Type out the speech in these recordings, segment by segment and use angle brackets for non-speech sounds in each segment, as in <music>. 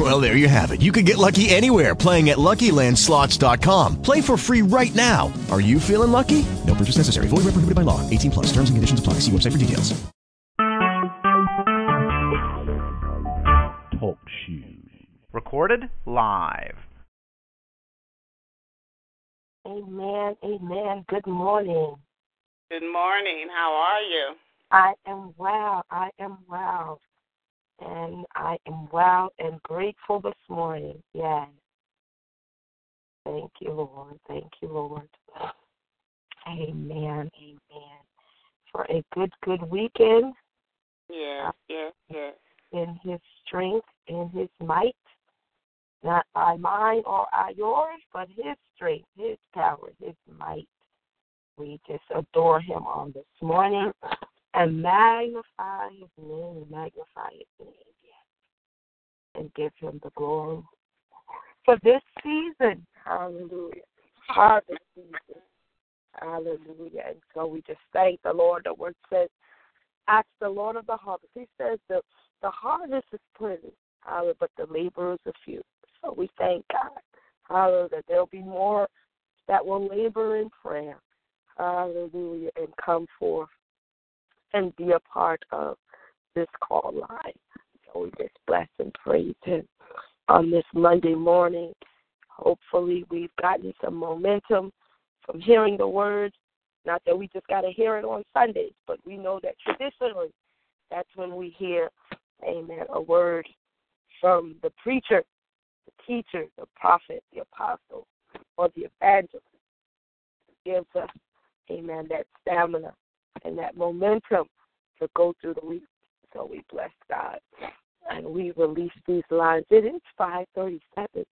Well, there you have it. You can get lucky anywhere playing at LuckyLandSlots.com. Play for free right now. Are you feeling lucky? No purchase necessary. Void where prohibited by law. 18 plus. Terms and conditions apply. See website for details. Talk shoes. Recorded live. Amen. Amen. Good morning. Good morning. How are you? I am well. I am well. And I am well and grateful this morning. Yes. Thank you, Lord. Thank you, Lord. Amen. Amen. For a good, good weekend. Yeah, yeah, yeah. In his strength, in his might. Not by mine or by yours, but his strength, his power, his might. We just adore him on this morning and magnify his name, magnify his name, yes. And give him the glory for this season. Hallelujah. Harvest season. Hallelujah. And so we just thank the Lord. The word says, ask the Lord of the harvest. He says the the harvest is plenty, hallelujah, but the laborers are few. So we thank God, hallelujah, that there'll be more that will labor in prayer, hallelujah, and come forth and be a part of this call line. So we just bless and praise Him on this Monday morning. Hopefully, we've gotten some momentum from hearing the word. Not that we just got to hear it on Sundays, but we know that traditionally that's when we hear, amen, a word from the preacher, the teacher, the prophet, the apostle, or the evangelist. Gives us, amen, that stamina and that momentum to go through the week. So we bless God. And we release these lines. It is 537.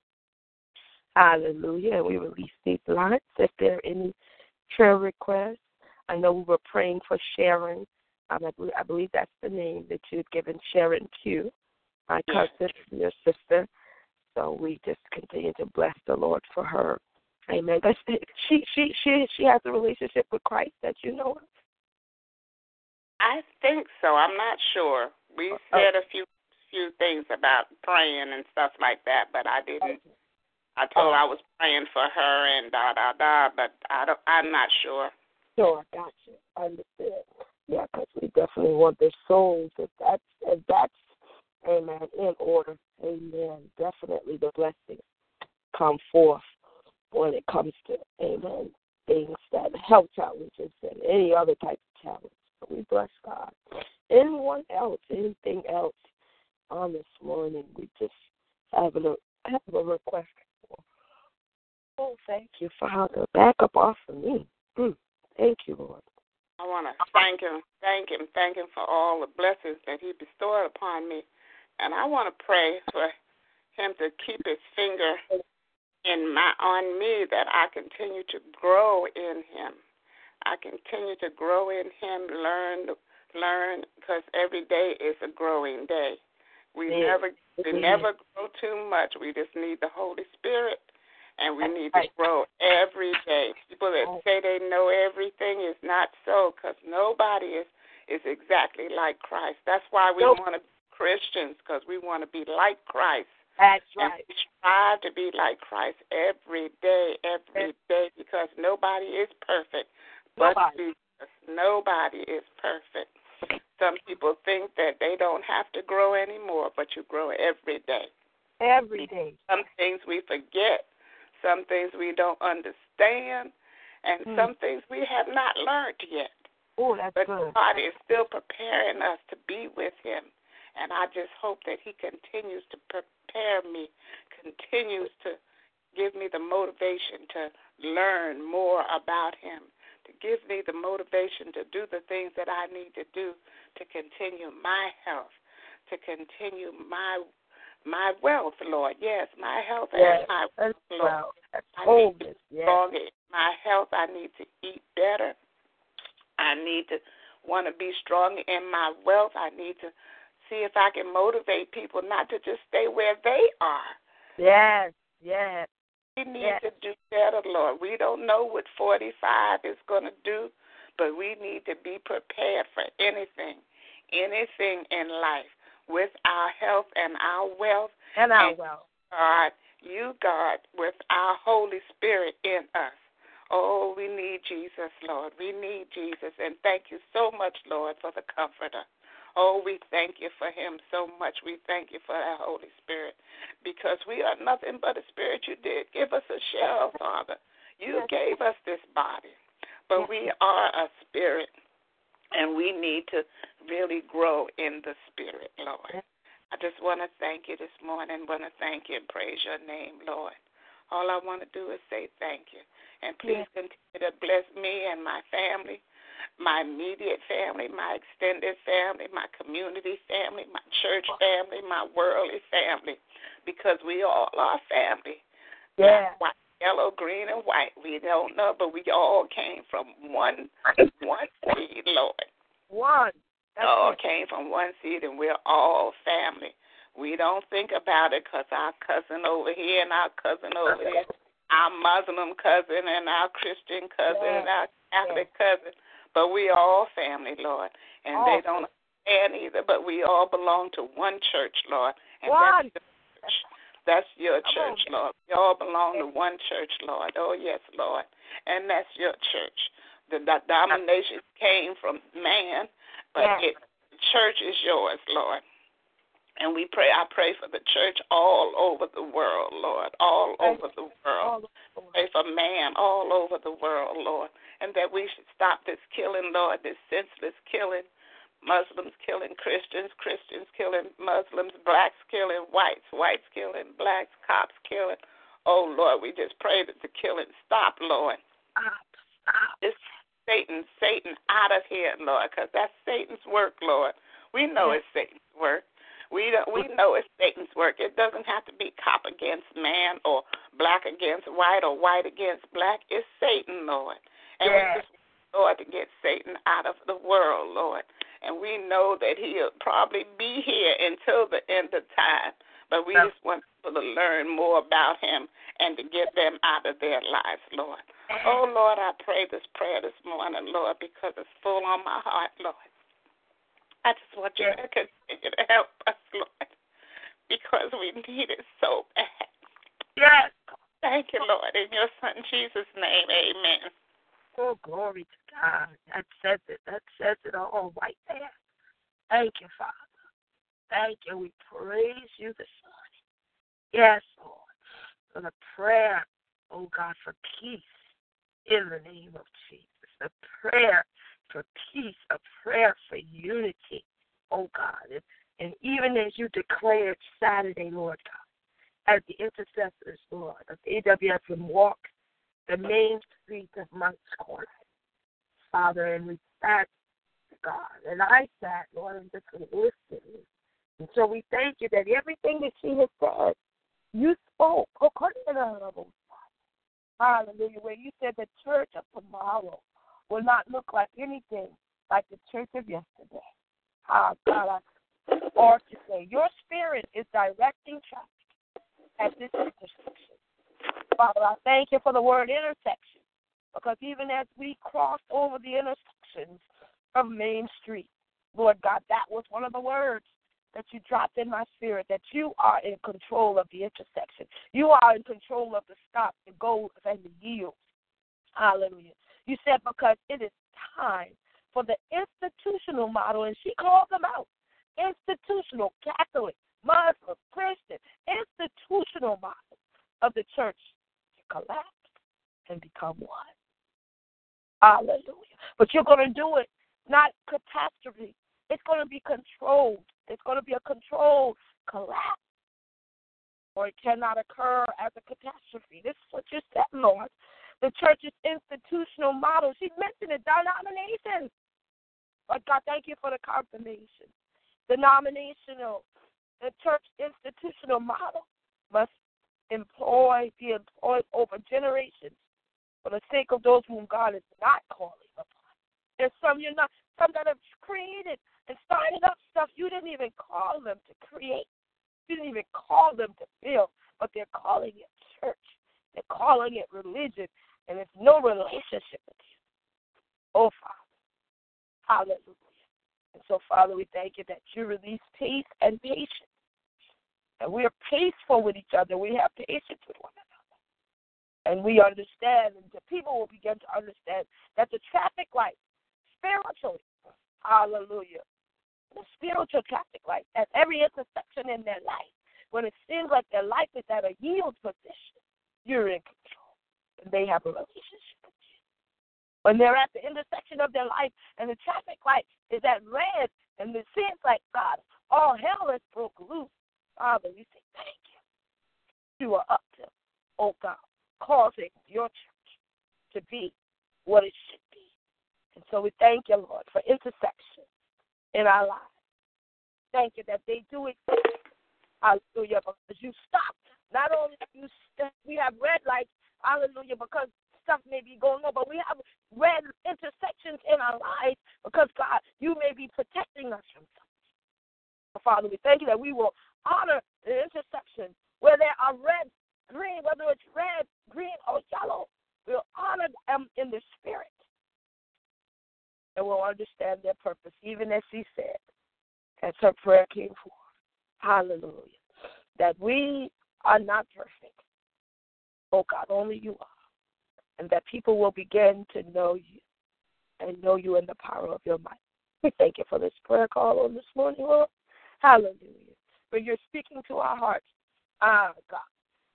Hallelujah. And we release these lines. If there are any prayer requests, I know we were praying for Sharon. Um, I, believe, I believe that's the name that you had given Sharon Q, my cousin, your sister. So we just continue to bless the Lord for her. Amen. But she she she she has a relationship with Christ that you know of. I think so. I'm not sure. We oh. said a few few things about praying and stuff like that, but I didn't. I told her I was praying for her and da da da, but I don't. I'm not sure. Sure, gotcha. Understood. Yeah, because we definitely want their souls. If that's if that's amen in order, amen. Definitely the blessings come forth when it comes to amen things that health challenges and any other type of challenge. We bless God. Anyone else, anything else on this morning? We just have a have a request for. Oh, thank you, Father. Back up off of me. Mm. Thank you, Lord. I want to thank him, thank him, thank him for all the blessings that he bestowed upon me. And I want to pray for him to keep his finger in my on me that I continue to grow in him. I continue to grow in him, learn learn because every day is a growing day. We Yeah. never we Yeah. never grow too much. We just need the Holy Spirit and we need to grow every day. People that say they know everything is not so because nobody is is exactly like Christ. That's why we Nope. want to be Christians because we want to be like Christ. That's And right. we strive to be like Christ every day, every day, because nobody is perfect. But Nobody. Jesus, nobody is perfect. Some people think that they don't have to grow anymore, but you grow every day. Every day. Some things we forget, some things we don't understand, and Mm. some things we have not learned yet. Oh, that's But good. God is still preparing us to be with Him. And I just hope that He continues to prepare me, continues to give me the motivation to learn more about Him, give me the motivation to do the things that I need to do to continue my health, to continue my my wealth, Lord. Yes, my health Yes, and my wealth, Lord. well. That's I need to Yes. strong in my health. I need to eat better. I need to want to be strong in my wealth. I need to see if I can motivate people not to just stay where they are. Yes, yes. We need yes. to do better, Lord. We don't know what 45 is going to do, but we need to be prepared for anything, anything in life with our health and our wealth. And our and wealth. God, you, God, with our Holy Spirit in us. Oh, we need Jesus, Lord. We need Jesus. And thank you so much, Lord, for the Comforter. Oh, we thank you for him so much. We thank you for that Holy Spirit because we are nothing but a spirit. You did give us a shell, Father. You gave us this body, but we are a spirit, and we need to really grow in the spirit, Lord. I just want to thank you this morning. Want to thank you and praise your name, Lord. All I want to do is say thank you. And please continue to bless me and my family, my immediate family, my extended family, my community family, my church family, my worldly family, because we all are family. Yeah. White, yellow, green, and white. We don't know, but we all came from one one seed, Lord. One. That's all it. came from one seed, and we're all family. We don't think about it because our cousin over here and our cousin over there our Muslim cousin and our Christian cousin yes. and our Catholic yes. cousin, but we are all family, Lord, and all they don't understand either. But we all belong to one church, Lord, and one. that's your church. That's your church, Lord. We all belong to one church, Lord. Oh yes, Lord, and that's your church. The, the domination came from man, but yes. it, church is yours, Lord. And we pray, I pray for the church all over the world, Lord, all over the world. Pray for man all over the world, Lord. And that we should stop this killing, Lord, this senseless killing. Muslims killing Christians, Christians killing Muslims, blacks killing whites, whites killing blacks, cops killing. Oh, Lord, we just pray that the killing stop, Lord. Stop, stop. This Satan, Satan out of here, Lord, because that's Satan's work, Lord. We know it's Satan's work. We don't, we know it's Satan's work. It doesn't have to be cop against man or black against white or white against black. It's Satan, Lord. And yes. we just want Lord to get Satan out of the world, Lord. And we know that he'll probably be here until the end of time. But we just want people to learn more about him and to get them out of their lives, Lord. Oh, Lord, I pray this prayer this morning, Lord, because it's full on my heart, Lord. I just want you to continue to help us, Lord, because we need it so bad. Yes. Thank you, Lord. In your Son Jesus' name, amen. Oh, glory to God. That says it. That says it all right there. Thank you, Father. Thank you. We praise you this morning. Yes, Lord. For the prayer, oh God, for peace in the name of Jesus. The prayer for peace, a prayer for unity, oh God. And, even as you declared Saturday, Lord God, as the intercessors, Lord, of AWS and walk the main streets of Moncks Corner, Father, and we sat, God, and I sat, Lord, and just listening. And so we thank you that everything that she has said, you spoke. According to the. Hallelujah. Where you said the church of tomorrow will not look like anything like the church of yesterday. Ah, God, I, or to say, your spirit is directing traffic at this intersection. Father, I thank you for the word intersection, because even as we crossed over the intersections of Main Street, Lord God, that was one of the words that you dropped in my spirit that you are in control of the intersection. You are in control of the stop, the goals, and the yields. Hallelujah. You said because it is time for the institutional model, and she called them out institutional, Catholic, Muslim, Christian, institutional model of the church to collapse and become one. Hallelujah. But you're going to do it not catastrophe. It's going to be controlled. It's going to be a controlled collapse. Or it cannot occur as a catastrophe. This is what you're said, Lord the church's institutional model. She mentioned it, denominations. But God, thank you for the confirmation. Denominational, the church institutional model must employ, be employed over generations for the sake of those whom God is not calling upon. There's some you're not, some that have created and started up stuff you didn't even call them to create. You didn't even call them to build, but they're calling it church. They're calling it religion, and it's no relationship with you. Oh, Father. Hallelujah. And so, Father, we thank you that you release peace and patience. And we are peaceful with each other. We have patience with one another. And we understand, and the people will begin to understand that the traffic light, spiritually, hallelujah, the spiritual traffic light at every intersection in their life, when it seems like their life is at a yield position, you're in control. They have a relationship with you. When they're at the intersection of their life and the traffic light is at red and it seems like God, all hell has broke loose. Father, we say thank you. You are up to, oh God, causing your church to be what it should be. And so we thank you, Lord, for intersection in our lives. Thank you that they do exist. Hallelujah. Because you stop. Not only you we have red lights, hallelujah, because stuff may be going on, but we have red intersections in our lives because God, you may be protecting us from something. Father, we thank you that we will honor the intersection where there are red, green, whether it's red, green, or yellow. We'll honor them in the spirit and will understand their purpose, even as she said, as her prayer came forth. Hallelujah. That we are not perfect. Oh God, only you are. And that people will begin to know you and know you in the power of your might. We thank you for this prayer call on this morning, Lord. Hallelujah. For you're speaking to our hearts. Ah, God.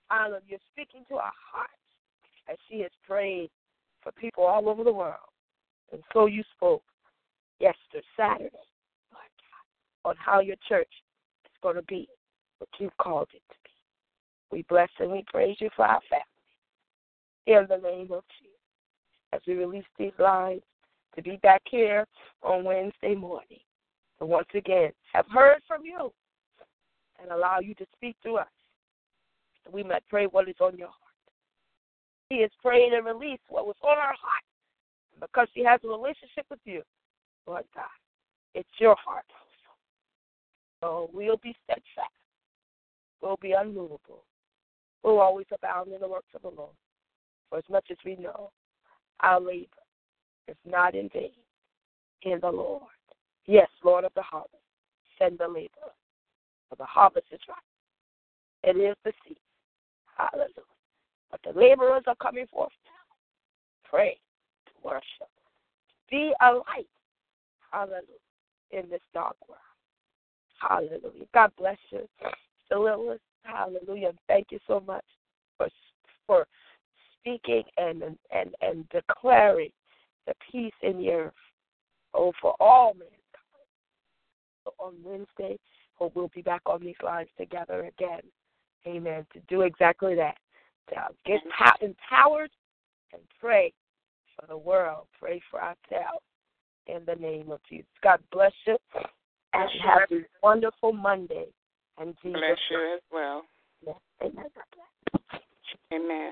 Hallelujah. You're speaking to our hearts as she has prayed for people all over the world. And so you spoke yesterday, Saturday, Lord God, on how your church is going to be what you've called it. We bless and we praise you for our family. In the name of Jesus. As we release these lines to be back here on Wednesday morning. So once again, have heard from you and allow you to speak to us. We might pray what is on your heart. He has prayed and released what was on our heart because she has a relationship with you, Lord God. It's your heart also. So we'll be steadfast. We'll be unmovable. We'll always abound in the works of the Lord. For as much as we know, our labor is not in vain in the Lord. Yes, Lord of the harvest, send the labor. For the harvest is right. It is the seed. Hallelujah. But the laborers are coming forth now. Pray worship. Be a light. Hallelujah. In this dark world. Hallelujah. God bless you. Lilith. Hallelujah. Thank you so much for for speaking and and and declaring the peace in the earth. Oh, for all mankind. So on Wednesday, hope we'll be back on these lines together again. Amen. To do exactly that. To get empowered and pray for the world. Pray for ourselves in the name of Jesus. God bless you and have a wonderful Monday. And Jesus bless you as well. Amen. Amen.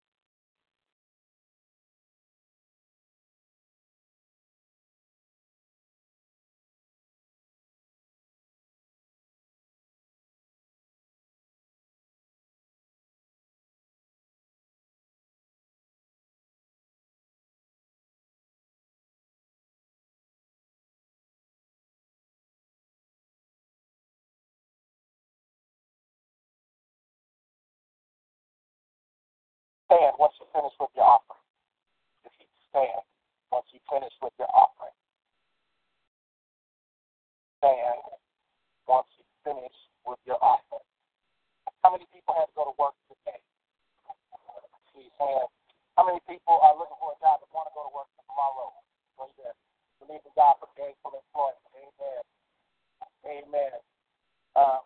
stand once you finish with your offering. If you stand once you finish with your offering. Stand once you finish with your offering. How many people had to go to work today? Please hand. How many people are looking for a job that want to go to work tomorrow? That. Believe in God for gainful employment. Amen. Amen. Uh,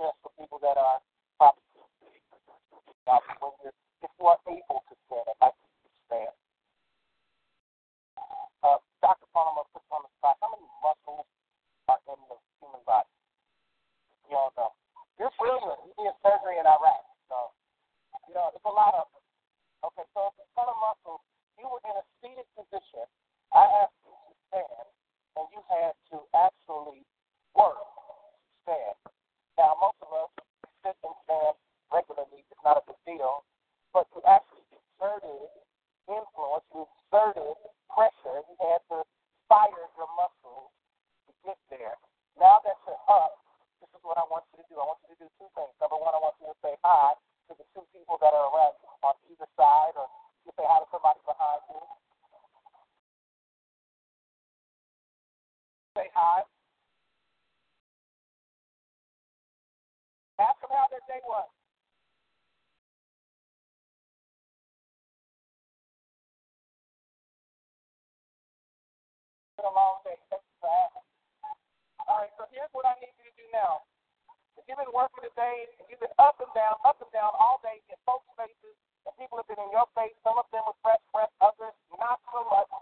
just for people that are probably now, when you're if you are able to stand, I'd like you to stand. Uh, Dr. Palmer put on the spot. How many muscles are in the human body? You all know. You're brilliant. You did surgery in Iraq. So, you know, it's a lot of them. Okay, so if ton of muscles, you were in a seated position. I asked you to stand, and you had to actually work stand. Now, most of us sit and stand regularly. It's not a big deal but you actually exerted influence, you exerted pressure, you had to fire your muscles to get there. Now that you're up, this is what I want you to do. I want you to do two things. Number one, I want you to say hi to the two people that are around on either side, or you say hi to somebody behind you. Say hi. Ask them how their day was. Been a long day. Thank you for asking. All right, so here's what I need you to do now. If you've been working today and you've been up and down, up and down all day in folks' faces, and people have been in your face, some of them with fresh breath, others not so much.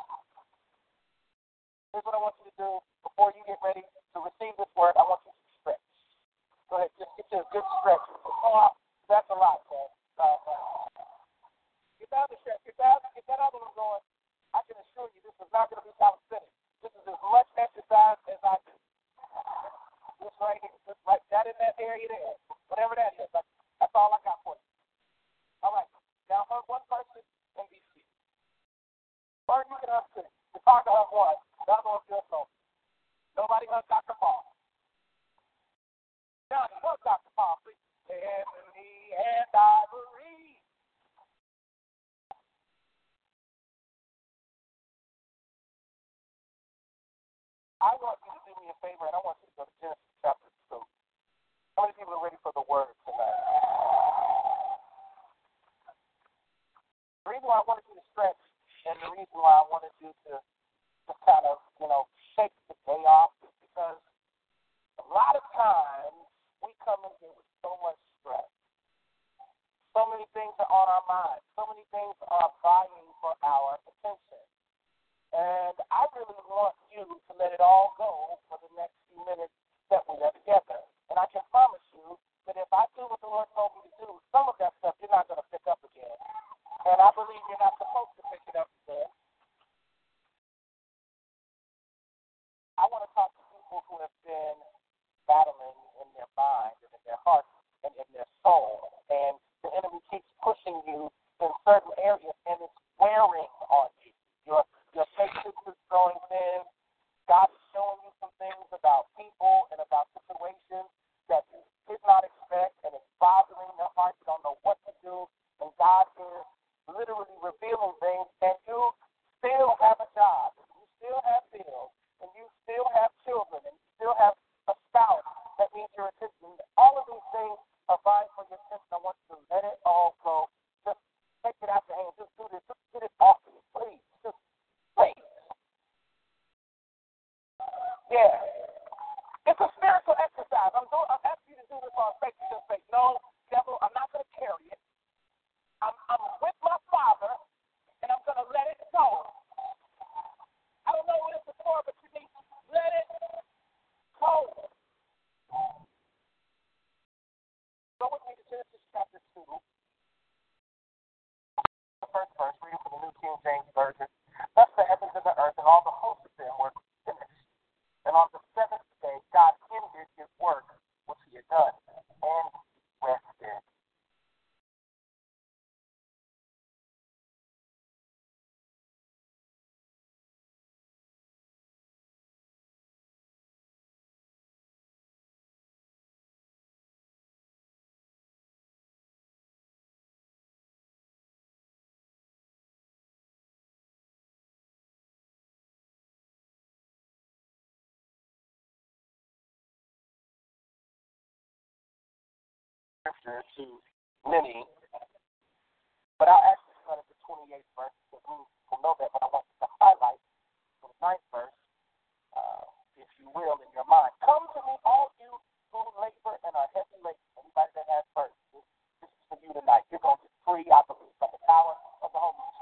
Here's what I want you to do before you get ready to receive this word. I want you to stretch. Go ahead, just get you a good stretch. Oh, that's a lot, man. Uh, get down the stretch. Get down. Get that other one going. I can assure you, this is not going to be calisthenics. This is as much exercise as I do. This right here, this right, that in that area there, whatever that is. That's, that's all I got for you. All right. Now hug one person and be seated. Or you can hug two. It's hard to hug one. The other one feels lonely. Nobody hug Dr. Paul. Johnny, hug Dr. Paul, please. Ebony and ivory. I want you to do me a favor, and I want you to go to Genesis chapter 2. How many people are ready for the word tonight? The reason why I wanted you to stretch, and the reason why I wanted you to just kind of, you know, shake the day off is because a lot of times we come in here with so much stress. So many things are on our minds. So many things are vying for our attention. And I really want you to let it all go for the next few minutes that we are together. And I can promise you that if I do what the Lord told me to do, some of that stuff you're not going to pick up again. And I believe you're not supposed to pick it up again. I want to talk to people who have been battling in their mind and in their heart and in their soul. And the enemy keeps pushing you in certain areas, and it's wearing on you. You're your patience is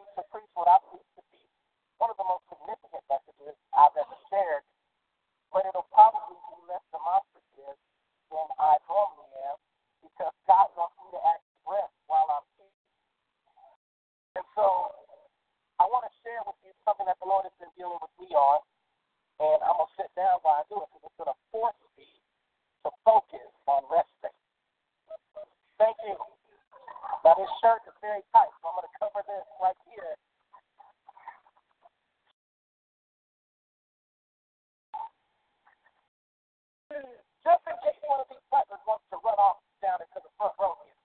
getting to preach what I believe to be one of the most significant messages I've ever shared, but it'll probably be less demonstrative than I normally am because God wants me to actually rest while I'm here. And so I want to share with you something that the Lord has been dealing with me on, and I'm going to sit down while I do it because it's going to force me to focus on resting. Thank you. Now, this shirt is very tight, so I'm going to cover this right here. Just in case one of these buttons wants to run off down into the front row here.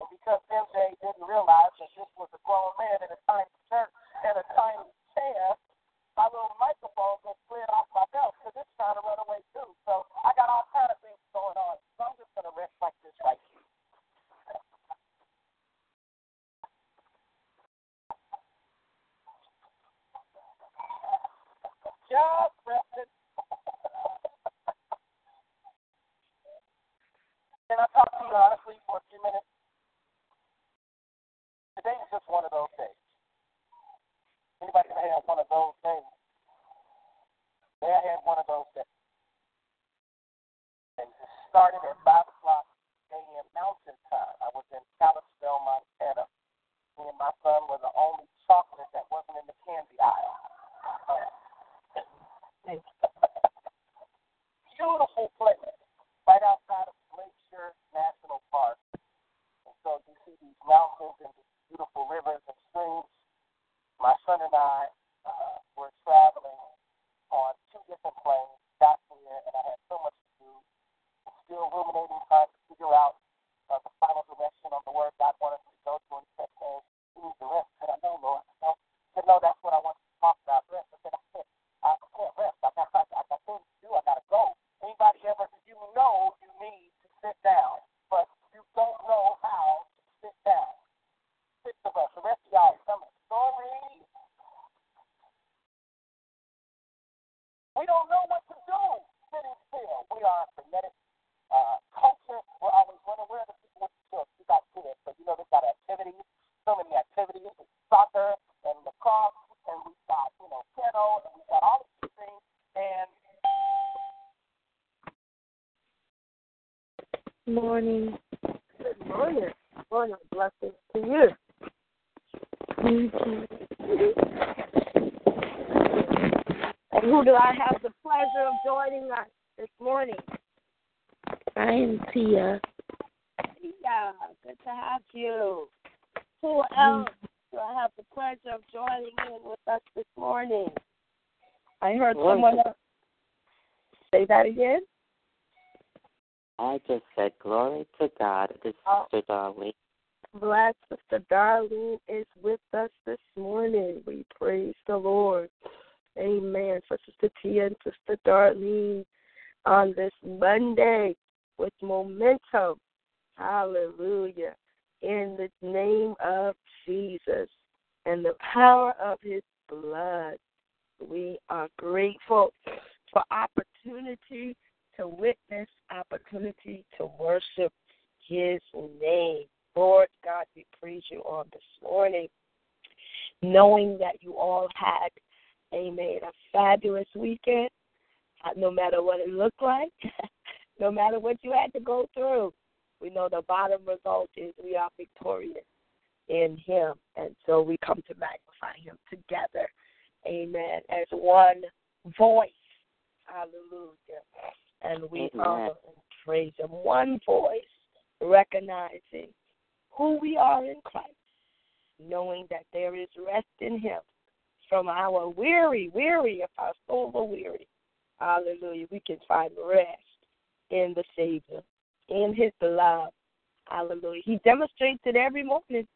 And because MJ didn't realize that this was a grown man in a tiny shirt and a tiny chair, my little microphone just slid off my belt because it's trying to run away too. So I got all kind of things going on. I'm just going to rest like this right here. Just resting. Can I talk to you honestly for a few minutes? Today is just one of those days. Anybody ever had one of those days? I had one of those days. Started at 5 o'clock a.m. Mountain Time. I was in Kalispell, Montana. Me and my son were the only chocolate that wasn't in the candy aisle. <laughs> Beautiful place, right outside of Glacier National Park. And so you see these mountains and these beautiful rivers and streams. My son and I uh, were traveling on two different planes, got here, and I had so much to do. I'm still ruminating, trying to figure out uh, the final direction on the word God wanted me to go to. And he said, hey, you need to rest. I said, I know, Lord. I know. I said, no, that's what I want to talk about. soccer and lacrosse, and we've got, you know, piano, and we've got all of these things. And Morning. Good morning. Morning. Blessings to you. And who do I have the pleasure of joining us this morning? I am Tia. Tia, good to have you. Who else do I have the pleasure of joining in with us this morning? I heard someone else. Say that again. I just said glory to God. This Oh. Sister Darlene. Bless Sister Darlene is with us this morning. We praise the Lord. Amen. For Sister Tia and Sister Darlene on this Monday with momentum. Hallelujah. In the name of Jesus and the power of his blood. We are grateful for opportunity to witness, opportunity to worship his name. Lord God, we praise you on this morning, knowing that you all had, amen, a fabulous weekend, uh, <laughs> no matter what it looked like, <laughs> no matter what you had to go through. We know the bottom result is we are victorious in him. And so we come to magnify him together, amen, as one voice. Hallelujah. And we Amen. honor and praise him. One voice, recognizing who we are in Christ, knowing that there is rest in Him from our weary, weary, if our soul are weary. Hallelujah. We can find rest in the Savior, in His love. Hallelujah. He demonstrates it every morning.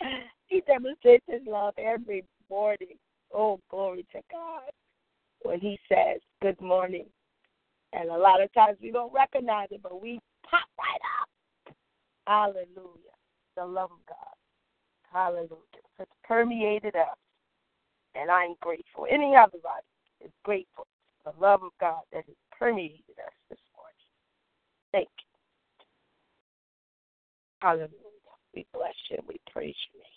<laughs> he demonstrates His love every morning. Oh, glory to God. When He says, Good morning. And a lot of times we don't recognize it, but we pop right up. Hallelujah. The love of God. Hallelujah. It's permeated us. And I'm grateful. Any other body is grateful. for The love of God that has permeated us this morning. Thank you. Hallelujah. We bless you. We praise your name.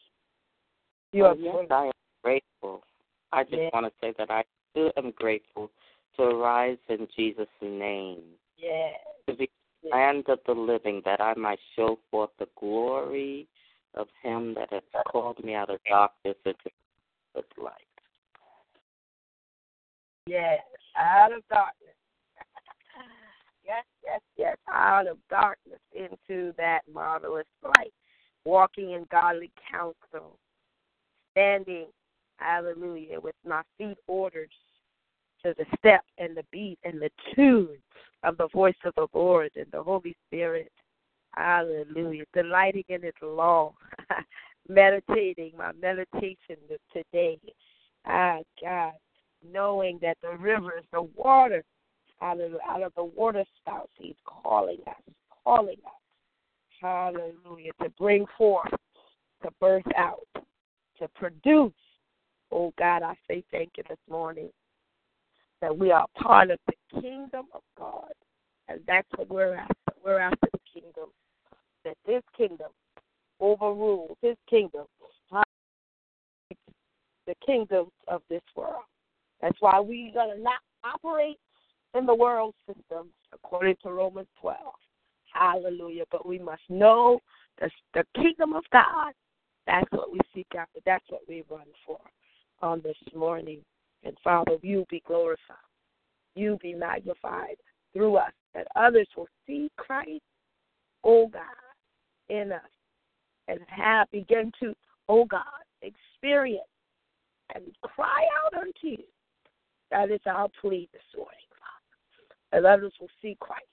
You Oh, are yes. I am grateful. I just Yeah. want to say that I too am grateful to arise in Jesus' name, Yeah. to be land of the living, that I might show forth the glory of Him that has called me out of darkness into His light. Yes. Out of darkness. <laughs> yes, yes, yes. Out of darkness into that marvelous light. Walking in godly counsel. Standing, hallelujah, with my feet ordered to the step and the beat and the tune of the voice of the Lord and the Holy Spirit. Hallelujah. Delighting in His law. <laughs> Meditating, my meditation today. Ah, God. Knowing that the rivers, the water, hallelujah, out of the water spouts, He's calling us, calling us. Hallelujah. To bring forth, to birth out, to produce. Oh, God, I say thank you this morning that we are part of the kingdom of God. And that's what we're after. We're after the kingdom. That this kingdom overrules, his kingdom, the kingdoms of this world. That's why we're going to not operate in the world system according to Romans 12. Hallelujah. But we must know the, the kingdom of God. That's what we seek after. That's what we run for on this morning. And Father, you be glorified. You be magnified through us, that others will see Christ, oh God, in us and have begin to, oh God, experience and cry out unto you. That is our plea this morning, Father. Others will see Christ.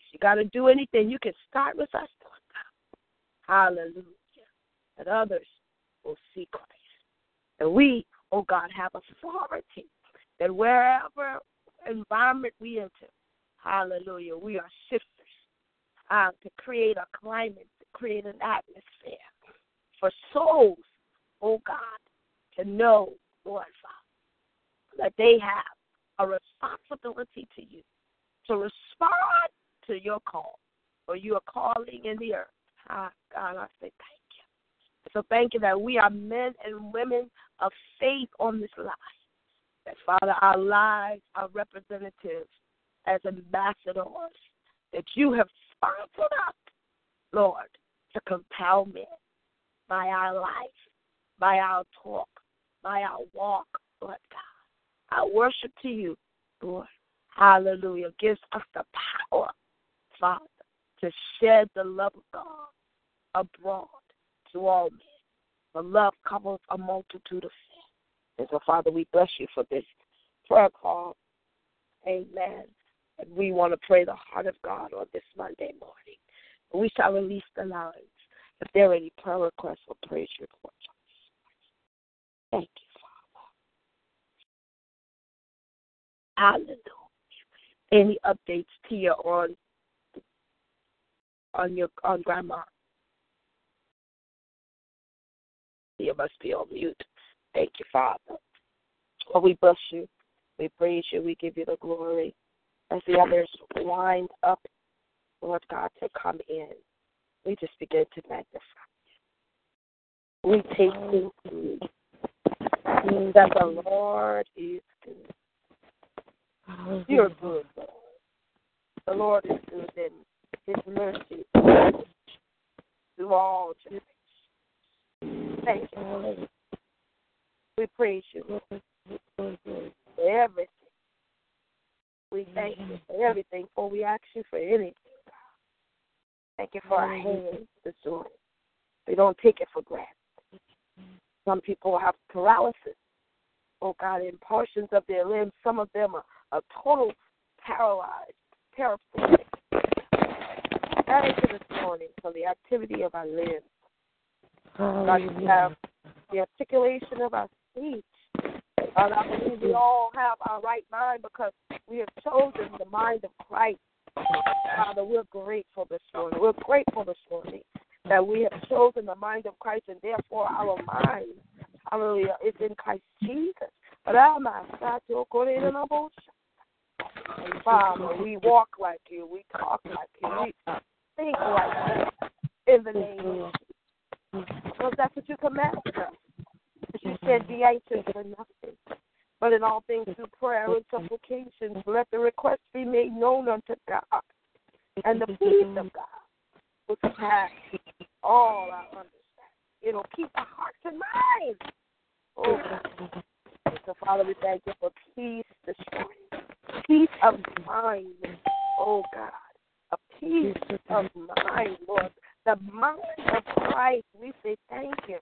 If you got to do anything, you can start with us, Lord God. Hallelujah. That others will see Christ. And we, oh God, have authority that wherever environment we enter, hallelujah, we are shifters uh, to create a climate, to create an atmosphere for souls, oh God, to know, Lord Father, that they have a responsibility to you to respond to your call or are calling in the earth. Ah, God, I say thank you. So thank you that we are men and women of faith on this line. That, Father, our lives are representatives as ambassadors that you have sponsored us, Lord, to compel men by our life, by our talk, by our walk, Lord God. Our worship to you, Lord. Hallelujah. Gives us the power, Father, to shed the love of God abroad to all men. The love covers a multitude of sins. And so, Father, we bless you for this prayer call. Amen. And we want to pray the heart of God on this Monday morning. We shall release the lines. If there are any prayer requests or praise reports, thank you, Father. Hallelujah. Any updates, Tia, on on your on grandma? You must be on mute. Thank you, Father. Well, we bless you. We praise you. We give you the glory. As the others wind up, Lord God, to come in, we just begin to magnify you. We take you that the Lord is good. You're good, Lord. The Lord is good, and His mercy through all generations. Thank you. We praise you for everything. We thank you for everything, for we ask you for anything. Thank you for our hands this morning. We don't take it for granted. Some people have paralysis, oh God, in portions of their limbs. Some of them are, are total paralyzed, paraplegic. Thank you this morning for the activity of our limbs. Oh, God, you have the articulation of our speech. God, I believe we all have our right mind because we have chosen the mind of Christ. Father, we're grateful this morning. We're grateful this morning that we have chosen the mind of Christ and therefore our mind, hallelujah, is in Christ Jesus. But I'm and Father, we walk like you, we talk like you, we think like you in the name of Jesus. because that's what you commanded us. You said, Be anxious for nothing, but in all things through prayer and supplications, let the request be made known unto God. And the peace of God will surpass all our understanding. It'll keep our hearts and minds. Oh, God. So, Father, we thank you for peace this morning. Peace of mind. Oh, God. A peace of mind, Lord the mind of Christ, we say thank you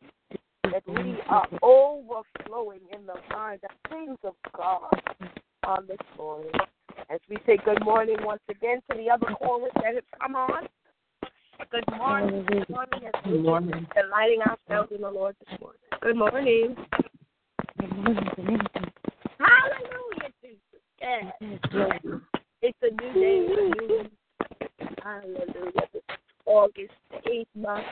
that we are overflowing in the mind, the things of God on this morning. As we say good morning once again to the other callers that have come on. Good morning. Good morning. As good morning. Delighting ourselves in the Lord this morning. Good morning. Hallelujah, Jesus. Yes. It's a new day. A new, hallelujah. August, the eighth month.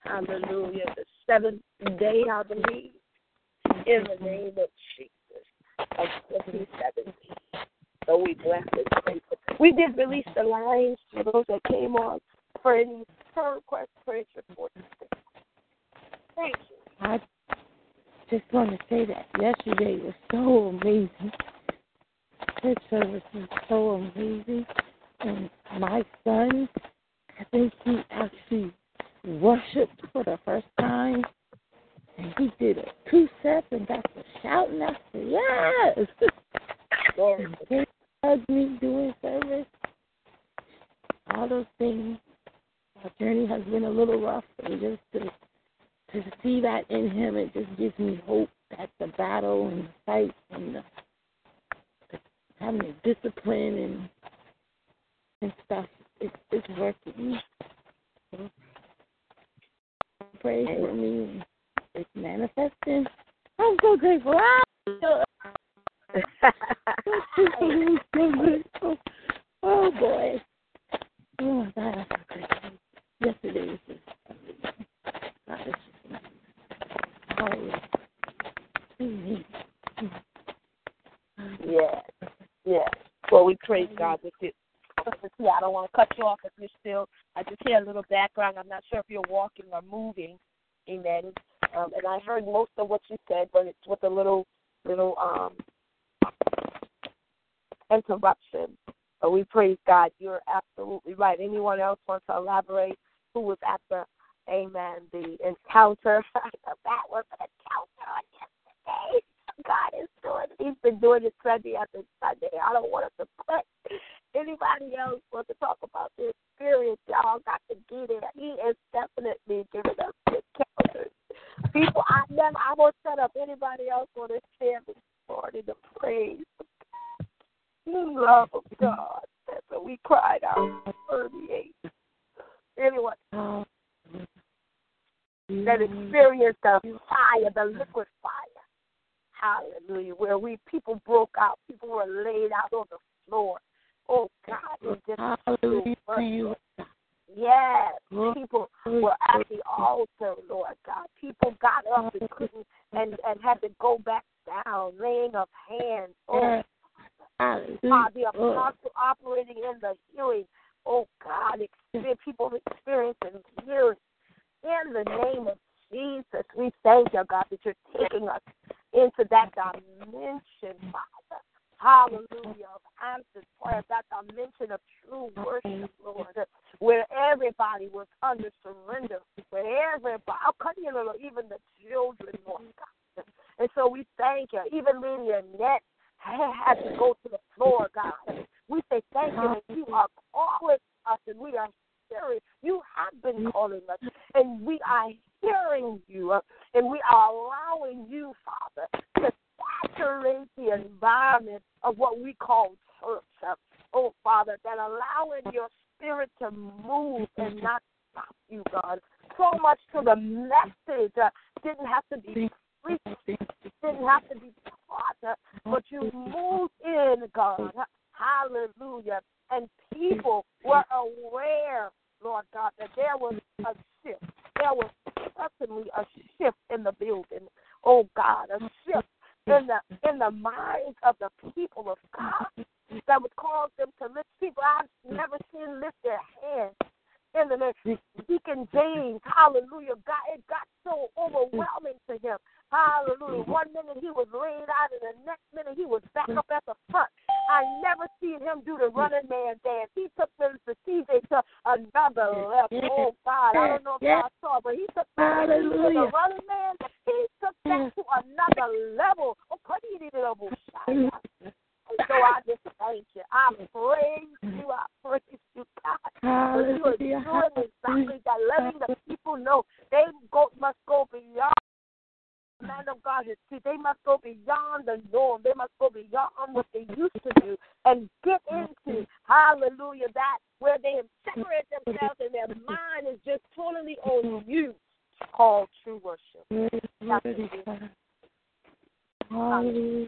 Hallelujah. The seventh day, I believe. In the name of Jesus. Of 2017. So we bless. We did release the lines for those that came on for any prayer requests, prayer reports. Thank you. I just want to say that yesterday was so amazing. Church service was so amazing. And my son I think he actually worshipped for the first time. And he did a two step and got to shouting. I said, Yes. Glory. He hugged me doing service. All those things. Our journey has been a little rough, and just to to see that in him, it just gives me hope that the battle and the having the discipline and and stuff it's, it's working. Pray for me. It's manifesting. I'm so grateful. oh boy. Oh my God, I'm so grateful. Yesterday was just God is just Yeah. Yeah. Well, we praise God with it See, I don't want to cut you off if you're still. I just hear a little background. I'm not sure if you're walking or moving. Amen. Um, and I heard most of what you said, but it's with a little little um interruption. But we praise God. You're absolutely right. Anyone else want to elaborate? Who was at the Amen, the encounter? <laughs> that was an encounter on yesterday. God is doing. He's been doing it Sunday after Sunday. I don't want to quit. Anybody else want to talk about the experience? Y'all got to get it. He is definitely giving us encounters. People, I never. I won't set up. Anybody else want to share this morning the praise? The love of God. And we cried out. Thirty-eight. Anyone? That experienced the fire, the liquid fire Hallelujah. Where we people broke out, people were laid out on the floor. Oh God, it just Hallelujah. Yes, people were at the altar, Lord God. People got up and couldn't and and had to go back down, laying of hands. Oh, God, the apostle operating in the healing. Oh God, people experiencing healing in the name of Jesus. We thank you, God, that you're taking us into that dimension, Father. Hallelujah. Of answered prayer, that dimension of true worship, Lord, where everybody was under surrender, where everybody, I'll cut you, Lord, even the children, Lord God. And so we thank you. Even Lady Annette had to go to the floor, God. We say thank you that you are calling us and we are hearing. You have been calling us and we are hearing you and we are allowing you, Father, to saturate the environment of what we call church. Oh, Father, that allowing your spirit to move and not stop you, God. So much to the message uh, didn't have to be preached, didn't have to be taught, but you moved in, God. Hallelujah. And people were aware, Lord God, that there was a shift. There was certainly a shift in the building. Oh God, a shift in the in the minds of the people of God that would cause them to lift people I've never seen lift their hands in the name. Deacon James, hallelujah, God, it got so overwhelming to him. Hallelujah. One minute he was laid out, and the next minute he was back up at the front. I never seen him do the running man dance. He took Minister CJ to another level. Oh God, I don't know if y'all saw, but he took the running man. He took that to another level. Oh, so I just thank you. I praise you. I praise you, God. Hallelujah. You are doing exactly that, letting the people know they go, must go beyond man of God is see, they must go beyond the norm. They must go beyond what they used to do and get into hallelujah that where they have separated themselves and their mind is just totally on you. Called true worship. Hallelujah. Hallelujah.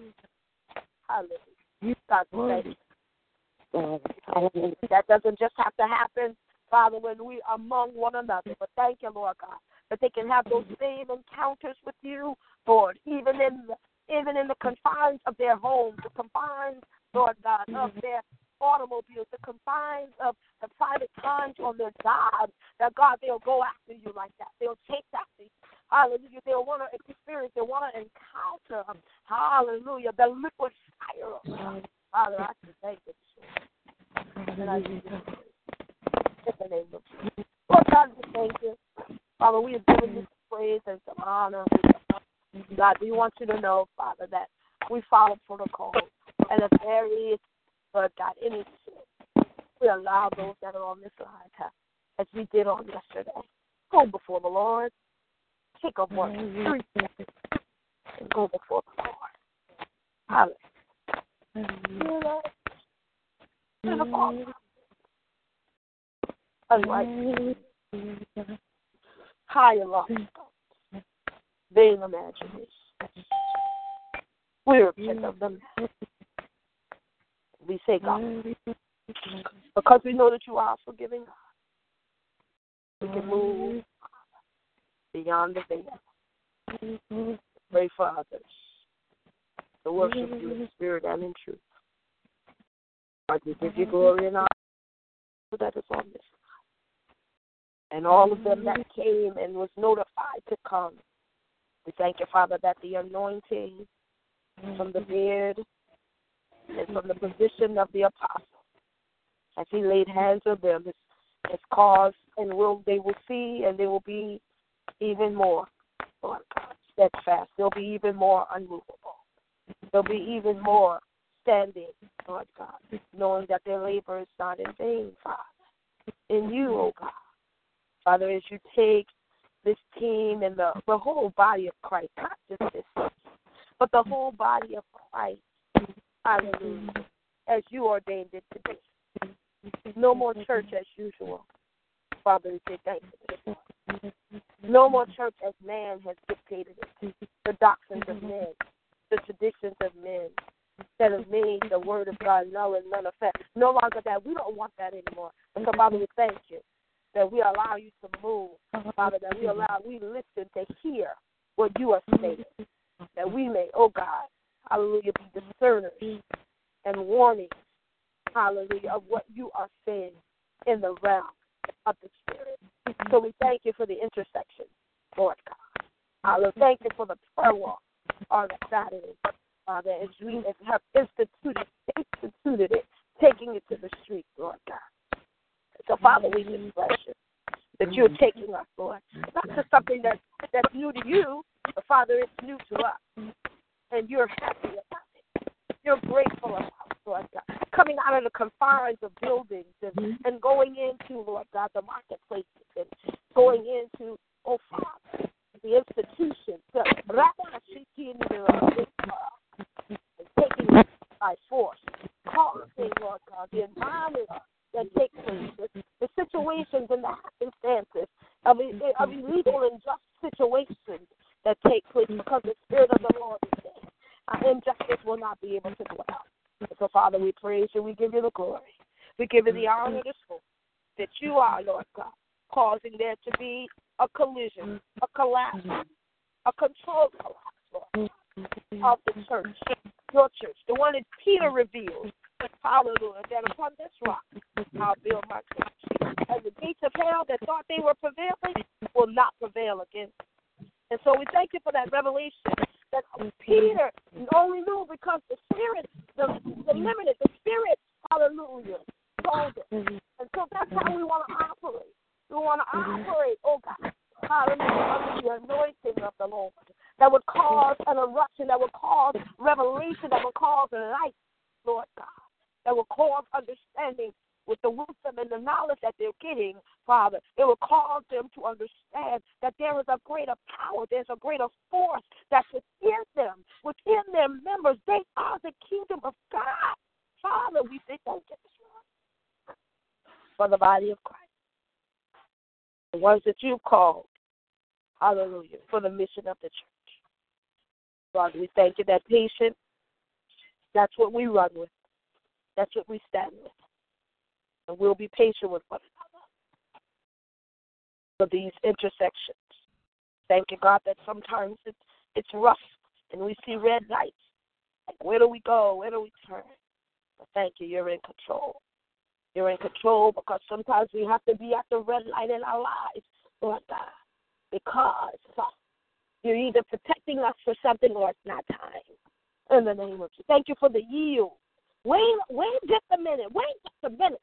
Hallelujah. That doesn't just have to happen, Father, when we among one another. But thank you, Lord God, that they can have those same encounters with you, Lord, even in the, even in the confines of their homes, the confines, Lord God, of mm-hmm. their automobiles, the confines of the private times on their jobs, that God, they'll go after you like that. They'll chase after you. Hallelujah. They'll want to experience, they'll want to encounter, hallelujah, the liquid fire. of God. Father, I can thank you. And I in the name of Jesus. Lord God, we thank you. Father, we are giving you praise and some honor. God, we want you to know, Father, that we follow protocol. And if there is, Lord God, any sin, we allow those that are on this line, to, as we did on yesterday, go before the Lord, take a one, three seconds, and go before the Lord. Hallelujah. Higher love, vain imagination. We repent of them. We say, God, because we know that you are forgiving God, we can move beyond the veil. Pray for others to worship you in spirit and in truth. God, we give you glory and honor that is on this and all of them that came and was notified to come. We thank you, Father, that the anointing from the beard and from the position of the apostle, as he laid hands on them, has, has caused and will they will see and they will be even more, Lord God, steadfast. They'll be even more unmovable. They'll be even more standing, Lord God, knowing that their labor is not in vain, Father. In you, oh God. Father, as you take this team and the, the whole body of Christ, not just this, but the whole body of Christ, hallelujah, as you ordained it to be. No more church as usual. Father, we say thank you. No more church as man has dictated it. The doctrines of men, the traditions of men, that have made the word of God null and none effect. No longer that. We don't want that anymore. And so, Father, we thank you that we allow you to move. Uh-huh. Father, that we allow, we listen to hear what you are mm-hmm. saying. That we may, oh God, hallelujah, be discerners and warnings, hallelujah, of what you are saying in the realm of the Spirit. Mm-hmm. So we thank you for the intersection, Lord God. Hallelujah. Thank you for the prayer walk on Saturday. Father, as we have instituted, instituted it, taking it to the street, Lord God. So, Father, we just bless you that you're taking us, Lord. Not just something that, that's new to you, but, Father, it's new to us. And you're happy about it. You're grateful about it, Lord God. Coming out of the confines of buildings and, and going into, Lord God, the marketplaces and going into, oh, Father, the institutions, the uh, taking it by force, causing, Lord God, the environment that take place, the, the situations and the happenstances of, of illegal and just situations that take place because the Spirit of the Lord is there. Uh, injustice will not be able to dwell. So, Father, we praise you. We give you the glory. We give you the honor this morning that you are, Lord God, causing there to be a collision, a collapse, a controlled collapse, Lord, of the church, your church, the one that Peter revealed. Hallelujah. That upon this rock I'll build my church. And the gates of hell that thought they were prevailing will not prevail against. And so we thank you for that revelation that Peter only knew because the Spirit, the, the limited, the Spirit, hallelujah, told it. And so that's how we want to operate. We want to operate, oh God, hallelujah, under the anointing of the Lord that would cause an eruption, that would cause revelation, that would cause light, Lord God, that would cause understanding with the wisdom and the knowledge that they're getting, Father. It will cause them to understand that there is a greater power, there's a greater force that's within them, within their members. They are the kingdom of God. Father, we say thank you for the body of Christ. The ones that you've called, hallelujah, for the mission of the church. Father, we thank you that patience, that's what we run with. That's what we stand with. And we'll be patient with one another for these intersections. Thank you, God, that sometimes it's, it's rough and we see red lights. Like, where do we go? Where do we turn? But thank you, you're in control. You're in control because sometimes we have to be at the red light in our lives, Lord God, because you're either protecting us for something or it's not time. In the name of Jesus. Thank you for the yield. Wait, wait just a minute. Wait just a minute.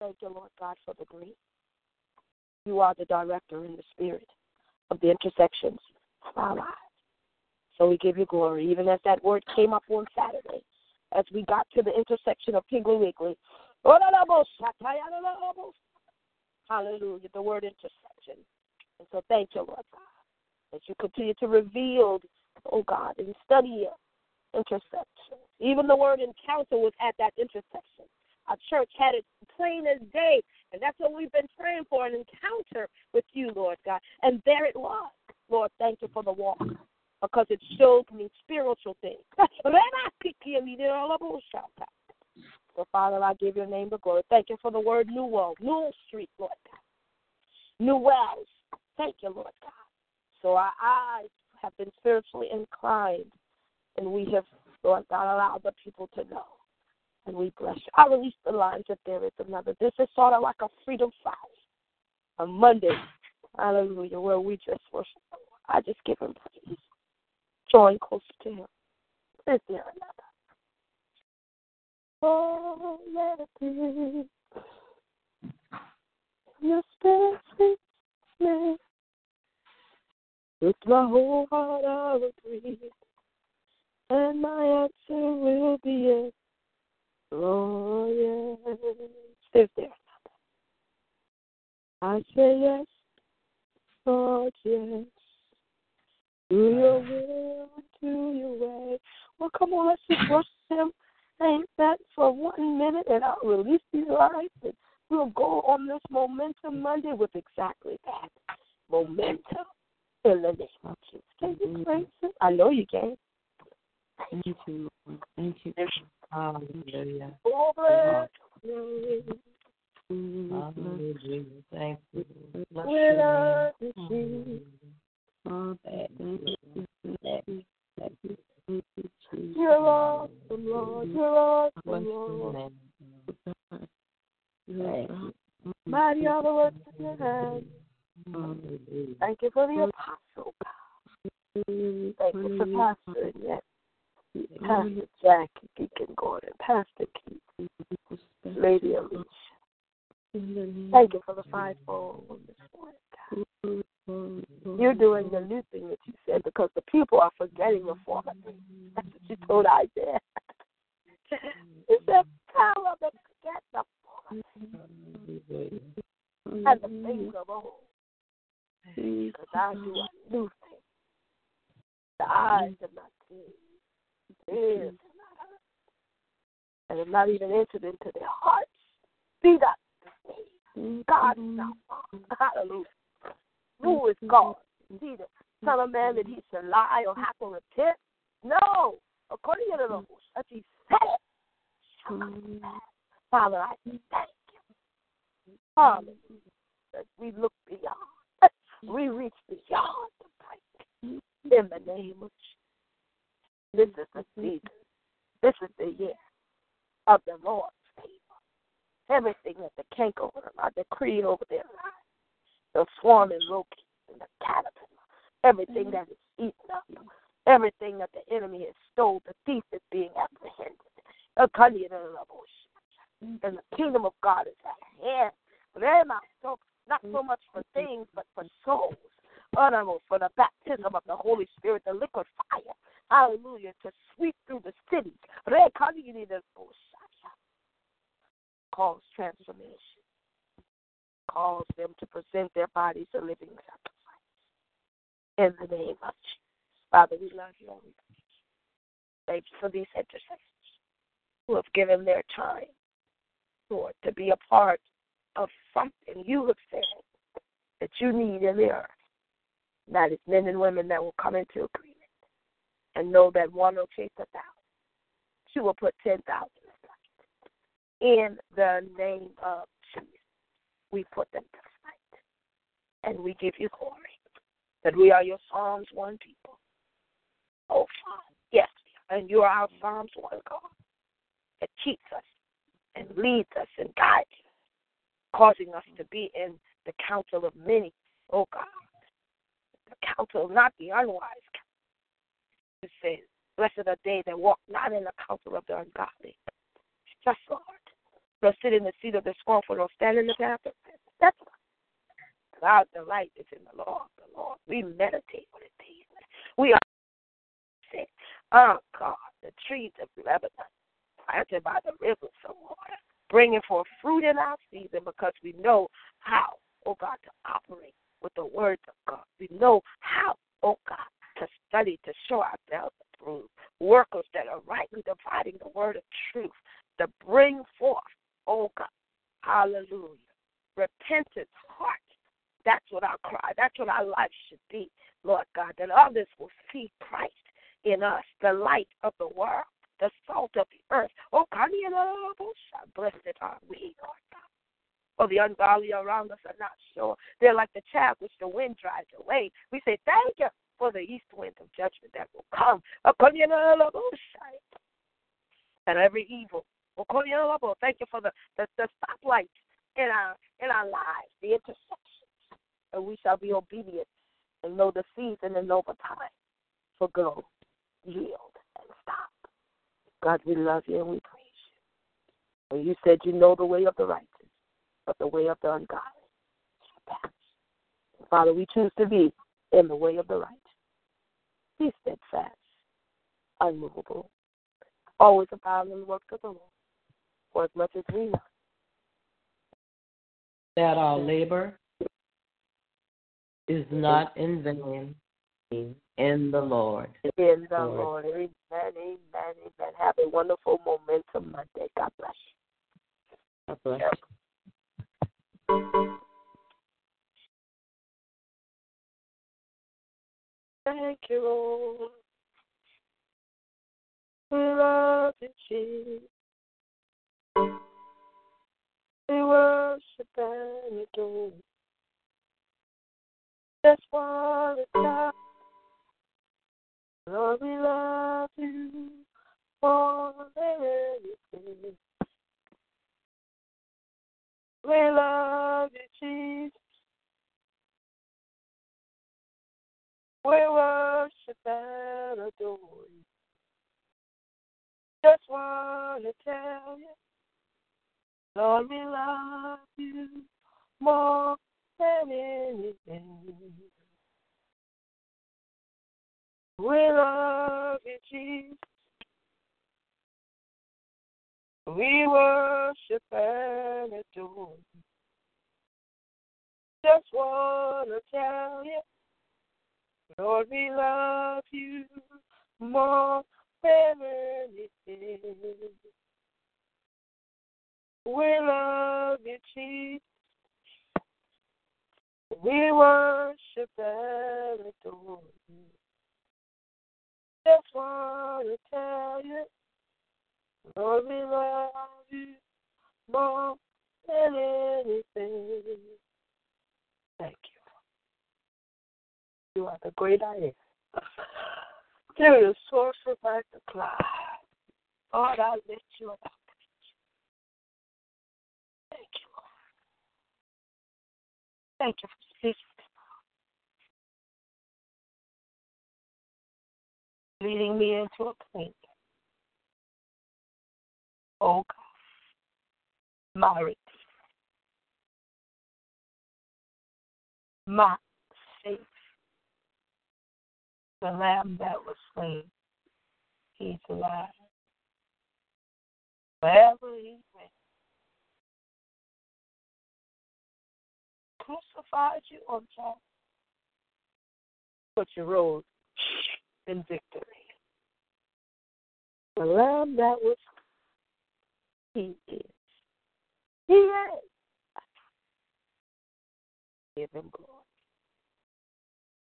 Thank you, Lord God, for the grief. You are the director in the spirit of the intersections of our lives. So we give you glory. Even as that word came up on Saturday, as we got to the intersection of Piggly Wiggly. Hallelujah, the word intersection. And so thank you, Lord God, as you continue to reveal, oh God, and study intersection. Even the word encounter was at that intersection. Our church had it plain as day, and that's what we've been praying for an encounter with you, Lord God. And there it was. Lord, thank you for the walk because it showed me spiritual things. <laughs> so, Father, I give your name the glory. Thank you for the word New World, New Street, Lord God. New Wells, Thank you, Lord God. So our eyes have been spiritually inclined, and we have, Lord God, allowed the people to know And we bless you. I release the lines if there is another. This is sort of like a freedom Friday, a Monday. Hallelujah, where we just worship. I just give him praise. Drawing closer to him. Is there another? Oh, let it be. Your spirit speaks me. With my whole heart I'll agree. And my answer will be yes. Lord, yes. Is there? I say yes. Lord, yes. Do your will to your way. Well, come on, let's just worship him. Ain't that for one minute, and I'll release these lines, and we'll go on this Momentum Monday with exactly that. Momentum in the name of Jesus. Can you mm-hmm. praise him? I know you can. Thank you, Lord. Thank you. Hallelujah. Oh, bless. Hallelujah. Thank you. Bless your name. Oh, thank you. Thank you. Thank you. Thank you, you're awesome, Lord. You're awesome, Lord. name. Thank you. Mighty are the works of your hands. Thank you for the apostle, God. Thank you for Pastor Annette, Pastor Jackie, Deacon Gordon, Pastor Keith, Lady Alicia. Thank you for the fivefold on this morning, God. You're doing the new thing that you said because the people are forgetting the former. That's what you told Isaiah. <laughs> it's the power that forget the former and the things of old. Because I do a new thing. The eyes have not seen, the ears have not heard, and have not even entered into their hearts. Be that God is far. Mm-hmm. Hallelujah. Who is mm-hmm. God? Is he the son of man that he should lie or have to repent? No. According to the mm-hmm. Lord, as he said it, shall come. Father, I thank you. Hallelujah. That we look beyond. We reach beyond the break. In the name of Jesus. This is the season. This is the year of the Lord's favor. Everything that the cankerworm, I decree over their lives. The swarming locust and the caterpillar. Everything that is eaten up. Everything that the enemy has stole. The thief is being apprehended. Ocean. And the kingdom of God is at hand. Not so much for things, but for souls. Honorable for the baptism of the Holy Spirit, the liquid fire. Hallelujah. To sweep through the cities. Cause transformation. Cause them to present their bodies a living sacrifice. In the name of Jesus. Father, we love you. Thank you for these intercessors who have given their time, Lord, to be a part of something you have said that you need in the earth. That is men and women that will come into agreement and know that one will chase a thousand. She will put ten thousand in the name of Jesus. We put them to flight, and we give you glory that we are your Psalms one people. Oh, Father, yes, and you are our Psalms one God that keeps us and leads us and guides us, causing us to be in the counsel of many. Oh God, the counsel, not the unwise. It says, Blessed are they that walk not in the counsel of the ungodly. Just Lord. Nor sit in the seat of the scornful, nor stand in the path of That's Our delight is in the law of the Lord. We meditate on it. We are sick. Oh God, the trees of Lebanon, planted by the rivers of water, bringing forth fruit in our season because we know how, oh God, to operate with the words of God. We know how, oh God, to study, to show ourselves approved. Workers that are rightly dividing the word of truth, to bring forth, oh God, hallelujah, repentant heart. That's what our cry, that's what our life should be, Lord God, that others will see Christ in us, the light of the world, the salt of the earth. Oh, blessed are we, Lord God. For the ungodly around us are not sure. They're like the chaff which the wind drives away. We say, Thank you for the east wind of judgment that will come. And every evil, Thank you for the, the, the stoplights in our in our lives, the intersections. And we shall be obedient and know the season and know the time for go, yield, and stop. God, we love you and we praise you. And you said you know the way of the righteous, but the way of the ungodly. Father, we choose to be in the way of the righteous. Be steadfast, unmovable, always abound in the work of the Lord, for as much as we know that our labor is not in vain in the Lord. In the Lord. Amen, amen, amen. Have a wonderful momentum Monday. God bless you. God bless you. Thank you, Lord. We love you, Jesus. We worship and adore. Just want to stop. Lord, we love you more than anything. We love you, Jesus. We worship and adore you. Just want to tell you, Lord, we love you more than anything. We love you, Jesus. We worship and adore you. Just want to tell you, Lord, we love you more than anything. We love you, Jesus. We worship and adore you. Just want to tell you, Lord, we love you more than anything. Thank you. You are the great I am. You're the source of my supply. Lord, I lift you up. Thank you, Lord. Thank you for speaking. Leading me into a place. Oh God. My redeemer. My. The Lamb that was slain. He's alive. Wherever he went. Crucified you on top. But you rose in victory. The Lamb that was he is. He is. Give him glory.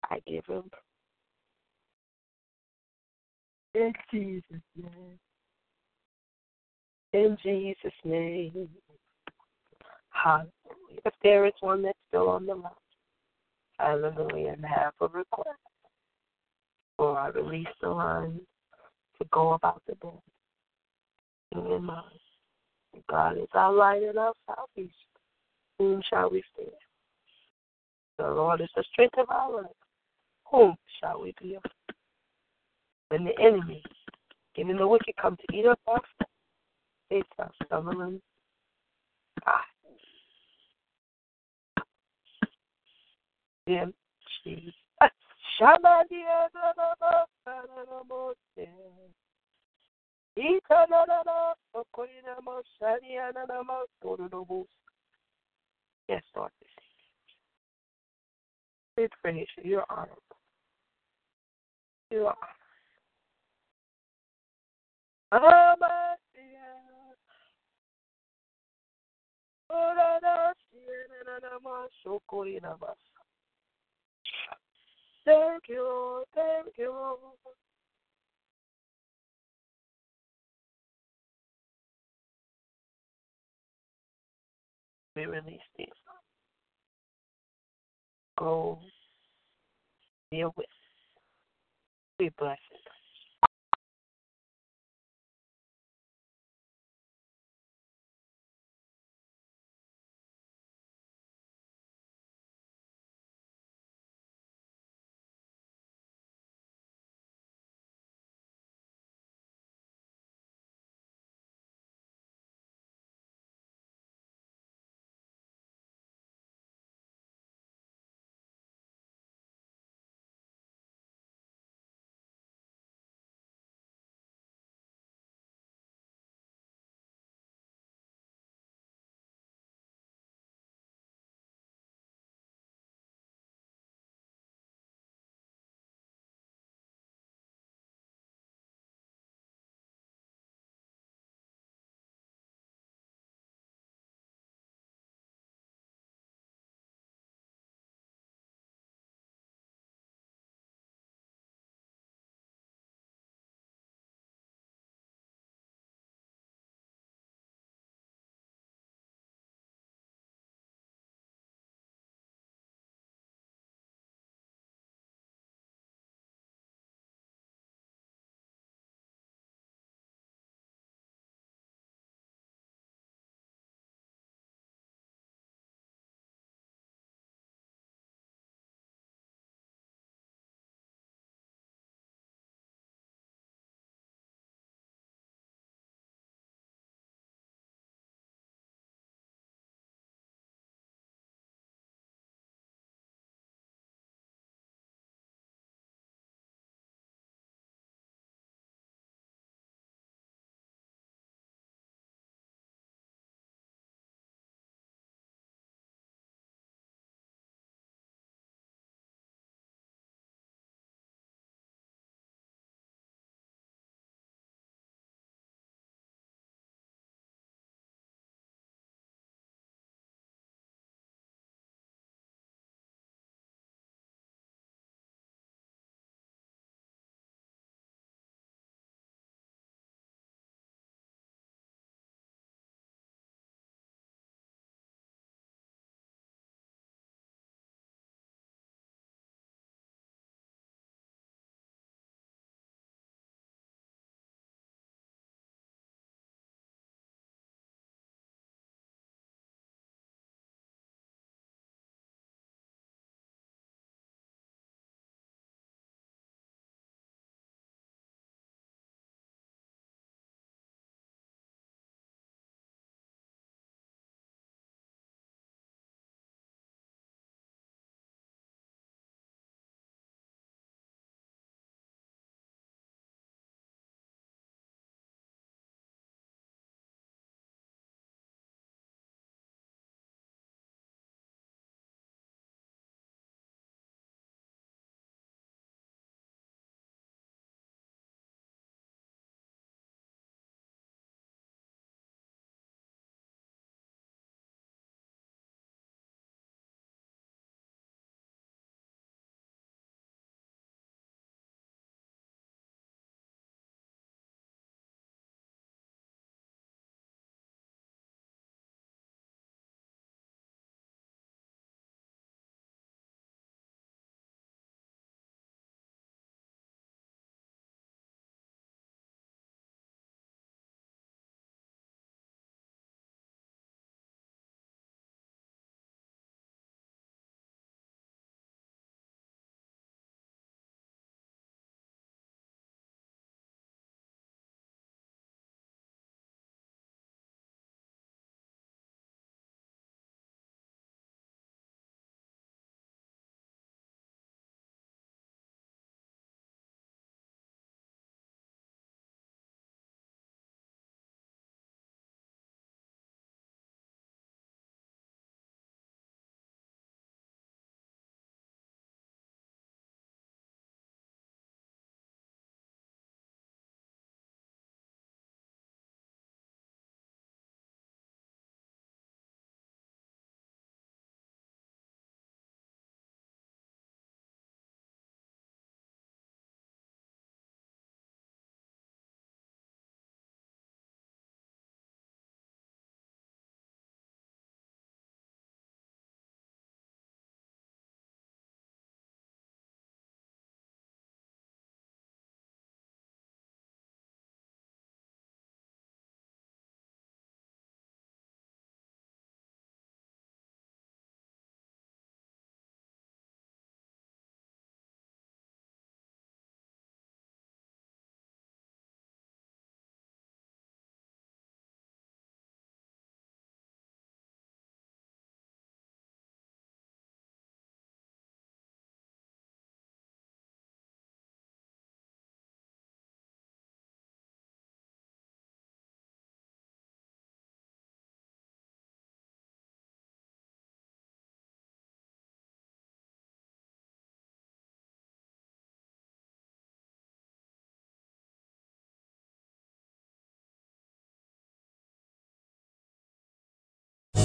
I give him in Jesus' name. In Jesus' name. Hallelujah. If there is one that's still on the line, hallelujah, and have a request, or I release the line to go about the day. In mind. God is our light and our salvation. Whom shall we fear? The Lord is the strength of our life. Whom shall we be afraid? When the enemy, even the wicked, come to eat up our flesh, they shall stumble and die. Yes, Lord. We praise you. You're honorable. You are Thank you. Thank you. We release these. Go be with. Be blessed.